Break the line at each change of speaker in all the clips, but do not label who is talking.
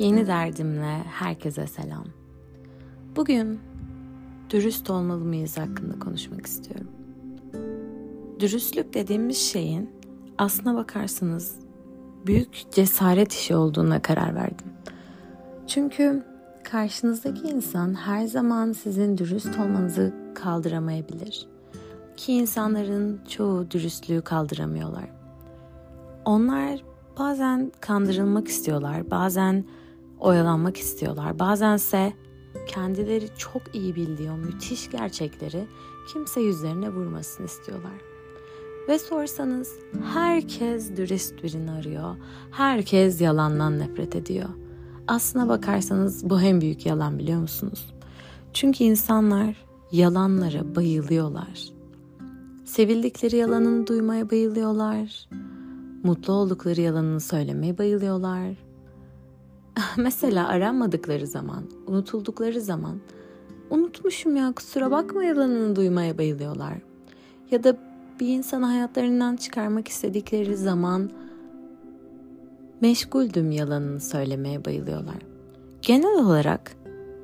Yeni derdimle herkese selam. Bugün dürüst olmalı mıyız hakkında konuşmak istiyorum. Dürüstlük dediğimiz şeyin aslına bakarsanız büyük cesaret işi olduğuna karar verdim. Çünkü karşınızdaki insan her zaman sizin dürüst olmanızı kaldıramayabilir. Ki insanların çoğu dürüstlüğü kaldıramıyorlar. Onlar bazen kandırılmak istiyorlar, bazen oyalanmak istiyorlar. Bazense kendileri çok iyi bildiği o müthiş gerçekleri kimse yüzlerine vurmasını istiyorlar. Ve sorsanız herkes dürüst birini arıyor. Herkes yalandan nefret ediyor. Aslına bakarsanız bu en büyük yalan biliyor musunuz? Çünkü insanlar yalanlara bayılıyorlar. Sevildikleri yalanını duymaya bayılıyorlar. Mutlu oldukları yalanını söylemeye bayılıyorlar Mesela aranmadıkları zaman, unutuldukları zaman unutmuşum ya kusura bakma yalanını duymaya bayılıyorlar. Ya da bir insanı hayatlarından çıkarmak istedikleri zaman meşguldüm yalanını söylemeye bayılıyorlar. Genel olarak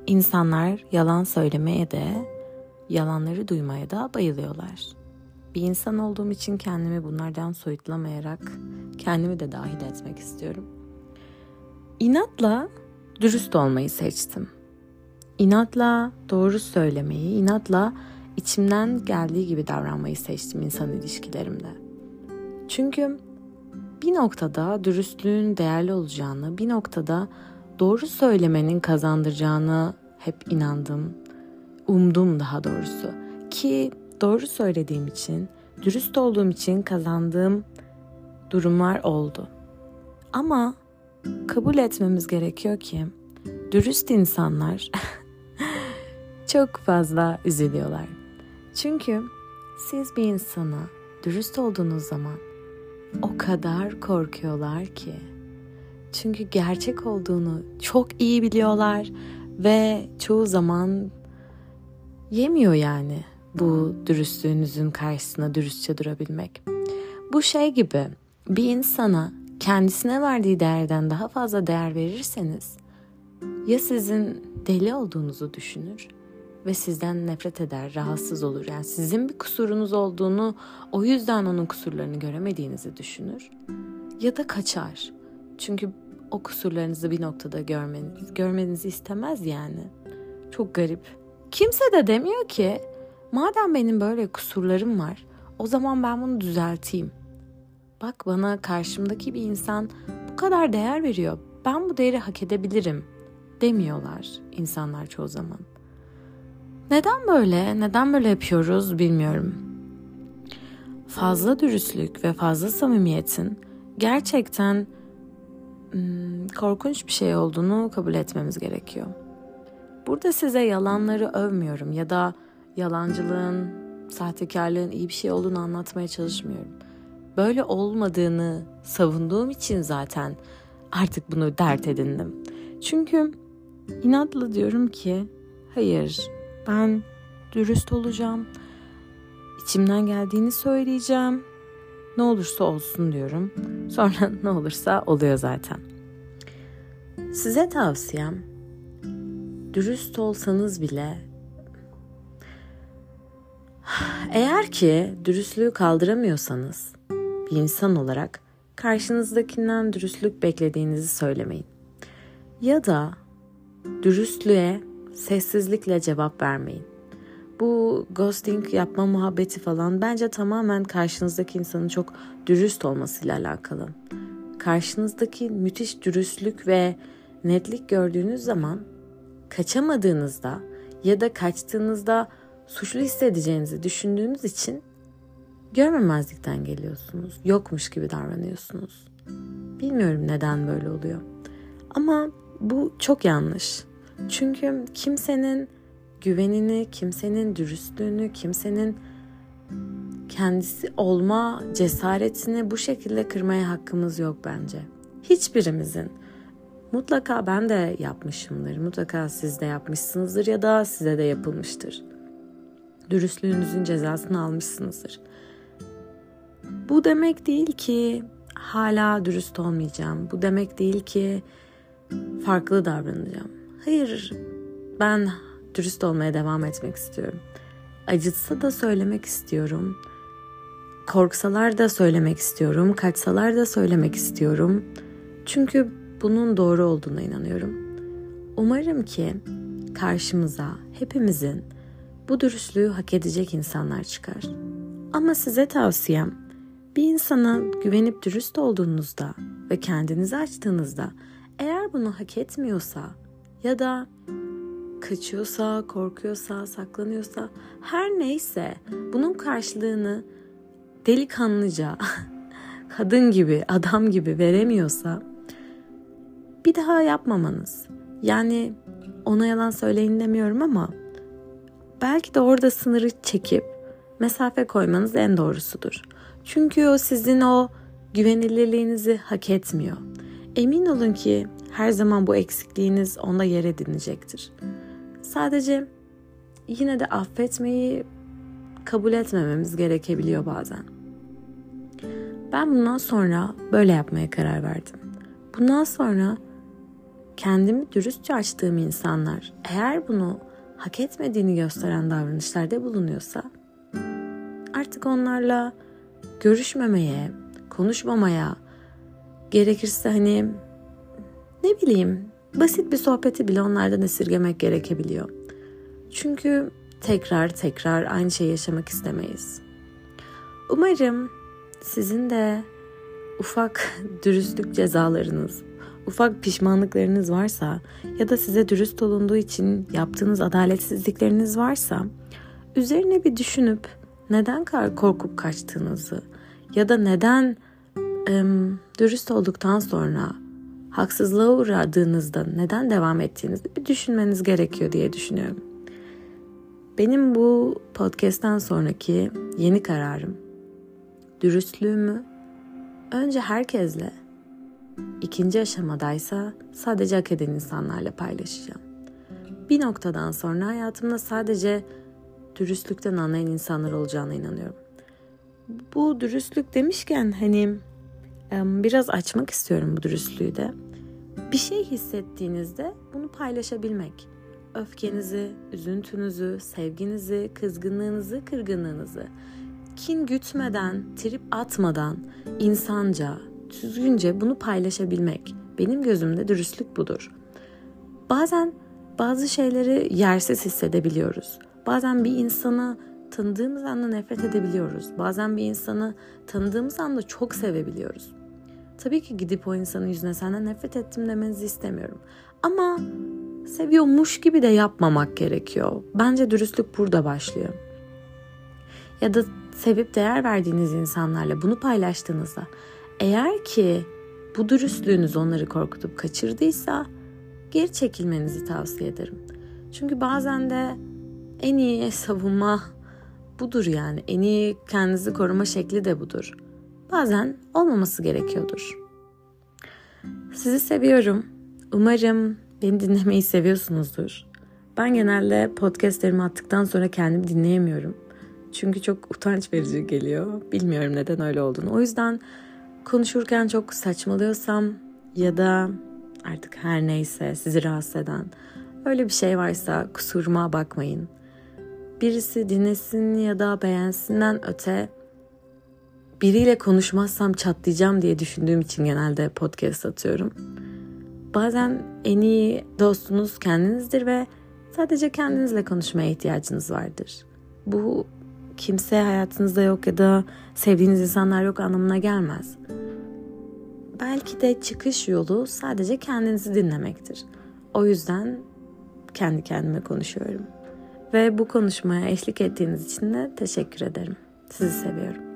insanlar yalan söylemeye de yalanları duymaya da bayılıyorlar. Bir insan olduğum için kendimi bunlardan soyutlamayarak kendimi de dahil etmek istiyorum. İnatla dürüst olmayı seçtim. İnatla doğru söylemeyi, inatla içimden geldiği gibi davranmayı seçtim insan ilişkilerimde. Çünkü bir noktada dürüstlüğün değerli olacağını, bir noktada doğru söylemenin kazandıracağını hep inandım. Umdum daha doğrusu. Ki doğru söylediğim için, dürüst olduğum için kazandığım durumlar oldu. Ama kabul etmemiz gerekiyor ki dürüst insanlar çok fazla üzülüyorlar. Çünkü siz bir insana dürüst olduğunuz zaman o kadar korkuyorlar ki. Çünkü gerçek olduğunu çok iyi biliyorlar ve çoğu zaman yemiyor yani bu dürüstlüğünüzün karşısına dürüstçe durabilmek. Bu şey gibi bir insana kendisine verdiği değerden daha fazla değer verirseniz ya sizin deli olduğunuzu düşünür ve sizden nefret eder, rahatsız olur. Yani sizin bir kusurunuz olduğunu, o yüzden onun kusurlarını göremediğinizi düşünür ya da kaçar. Çünkü o kusurlarınızı bir noktada görmeniz, görmenizi istemez yani. Çok garip. Kimse de demiyor ki madem benim böyle kusurlarım var o zaman ben bunu düzelteyim. Bak bana karşımdaki bir insan bu kadar değer veriyor. Ben bu değeri hak edebilirim demiyorlar insanlar çoğu zaman. Neden böyle? Neden böyle yapıyoruz bilmiyorum. Fazla dürüstlük ve fazla samimiyetin gerçekten hmm, korkunç bir şey olduğunu kabul etmemiz gerekiyor. Burada size yalanları övmüyorum ya da yalancılığın, sahtekarlığın iyi bir şey olduğunu anlatmaya çalışmıyorum böyle olmadığını savunduğum için zaten artık bunu dert edindim. Çünkü inatla diyorum ki hayır ben dürüst olacağım. İçimden geldiğini söyleyeceğim. Ne olursa olsun diyorum. Sonra ne olursa oluyor zaten. Size tavsiyem dürüst olsanız bile eğer ki dürüstlüğü kaldıramıyorsanız bir insan olarak karşınızdakinden dürüstlük beklediğinizi söylemeyin. Ya da dürüstlüğe sessizlikle cevap vermeyin. Bu ghosting yapma muhabbeti falan bence tamamen karşınızdaki insanın çok dürüst olmasıyla alakalı. Karşınızdaki müthiş dürüstlük ve netlik gördüğünüz zaman kaçamadığınızda ya da kaçtığınızda suçlu hissedeceğinizi düşündüğünüz için görmemezlikten geliyorsunuz. Yokmuş gibi davranıyorsunuz. Bilmiyorum neden böyle oluyor. Ama bu çok yanlış. Çünkü kimsenin güvenini, kimsenin dürüstlüğünü, kimsenin kendisi olma cesaretini bu şekilde kırmaya hakkımız yok bence. Hiçbirimizin. Mutlaka ben de yapmışımdır. Mutlaka siz de yapmışsınızdır ya da size de yapılmıştır. Dürüstlüğünüzün cezasını almışsınızdır. Bu demek değil ki hala dürüst olmayacağım. Bu demek değil ki farklı davranacağım. Hayır, ben dürüst olmaya devam etmek istiyorum. Acıtsa da söylemek istiyorum. Korksalar da söylemek istiyorum. Kaçsalar da söylemek istiyorum. Çünkü bunun doğru olduğuna inanıyorum. Umarım ki karşımıza hepimizin bu dürüstlüğü hak edecek insanlar çıkar. Ama size tavsiyem bir insana güvenip dürüst olduğunuzda ve kendinizi açtığınızda eğer bunu hak etmiyorsa ya da kaçıyorsa, korkuyorsa, saklanıyorsa her neyse bunun karşılığını delikanlıca, kadın gibi, adam gibi veremiyorsa bir daha yapmamanız. Yani ona yalan söyleyin demiyorum ama belki de orada sınırı çekip mesafe koymanız en doğrusudur. Çünkü o sizin o güvenilirliğinizi hak etmiyor. Emin olun ki her zaman bu eksikliğiniz onda yer edinecektir. Sadece yine de affetmeyi kabul etmememiz gerekebiliyor bazen. Ben bundan sonra böyle yapmaya karar verdim. Bundan sonra kendimi dürüstçe açtığım insanlar eğer bunu hak etmediğini gösteren davranışlarda bulunuyorsa artık onlarla görüşmemeye, konuşmamaya, gerekirse hani ne bileyim basit bir sohbeti bile onlardan esirgemek gerekebiliyor. Çünkü tekrar tekrar aynı şeyi yaşamak istemeyiz. Umarım sizin de ufak dürüstlük cezalarınız, ufak pişmanlıklarınız varsa ya da size dürüst olunduğu için yaptığınız adaletsizlikleriniz varsa üzerine bir düşünüp neden korkup kaçtığınızı ya da neden ım, dürüst olduktan sonra haksızlığa uğradığınızda neden devam ettiğinizi bir düşünmeniz gerekiyor diye düşünüyorum. Benim bu podcast'ten sonraki yeni kararım dürüstlüğümü önce herkesle ikinci aşamadaysa sadece hak eden insanlarla paylaşacağım. Bir noktadan sonra hayatımda sadece dürüstlükten anlayan insanlar olacağına inanıyorum. Bu dürüstlük demişken hani biraz açmak istiyorum bu dürüstlüğü de. Bir şey hissettiğinizde bunu paylaşabilmek. Öfkenizi, üzüntünüzü, sevginizi, kızgınlığınızı, kırgınlığınızı kin gütmeden, trip atmadan, insanca, düzgünce bunu paylaşabilmek. Benim gözümde dürüstlük budur. Bazen bazı şeyleri yersiz hissedebiliyoruz. Bazen bir insanı tanıdığımız anda nefret edebiliyoruz. Bazen bir insanı tanıdığımız anda çok sevebiliyoruz. Tabii ki gidip o insanın yüzüne senden nefret ettim demenizi istemiyorum. Ama seviyormuş gibi de yapmamak gerekiyor. Bence dürüstlük burada başlıyor. Ya da sevip değer verdiğiniz insanlarla bunu paylaştığınızda eğer ki bu dürüstlüğünüz onları korkutup kaçırdıysa geri çekilmenizi tavsiye ederim. Çünkü bazen de en iyi savunma budur yani. En iyi kendinizi koruma şekli de budur. Bazen olmaması gerekiyordur. Sizi seviyorum. Umarım beni dinlemeyi seviyorsunuzdur. Ben genelde podcastlerimi attıktan sonra kendimi dinleyemiyorum. Çünkü çok utanç verici geliyor. Bilmiyorum neden öyle olduğunu. O yüzden konuşurken çok saçmalıyorsam ya da artık her neyse sizi rahatsız eden öyle bir şey varsa kusuruma bakmayın. Birisi dinlesin ya da beğensinden öte biriyle konuşmazsam çatlayacağım diye düşündüğüm için genelde podcast atıyorum. Bazen en iyi dostunuz kendinizdir ve sadece kendinizle konuşmaya ihtiyacınız vardır. Bu kimse hayatınızda yok ya da sevdiğiniz insanlar yok anlamına gelmez. Belki de çıkış yolu sadece kendinizi dinlemektir. O yüzden kendi kendime konuşuyorum. Ve bu konuşmaya eşlik ettiğiniz için de teşekkür ederim. Sizi seviyorum.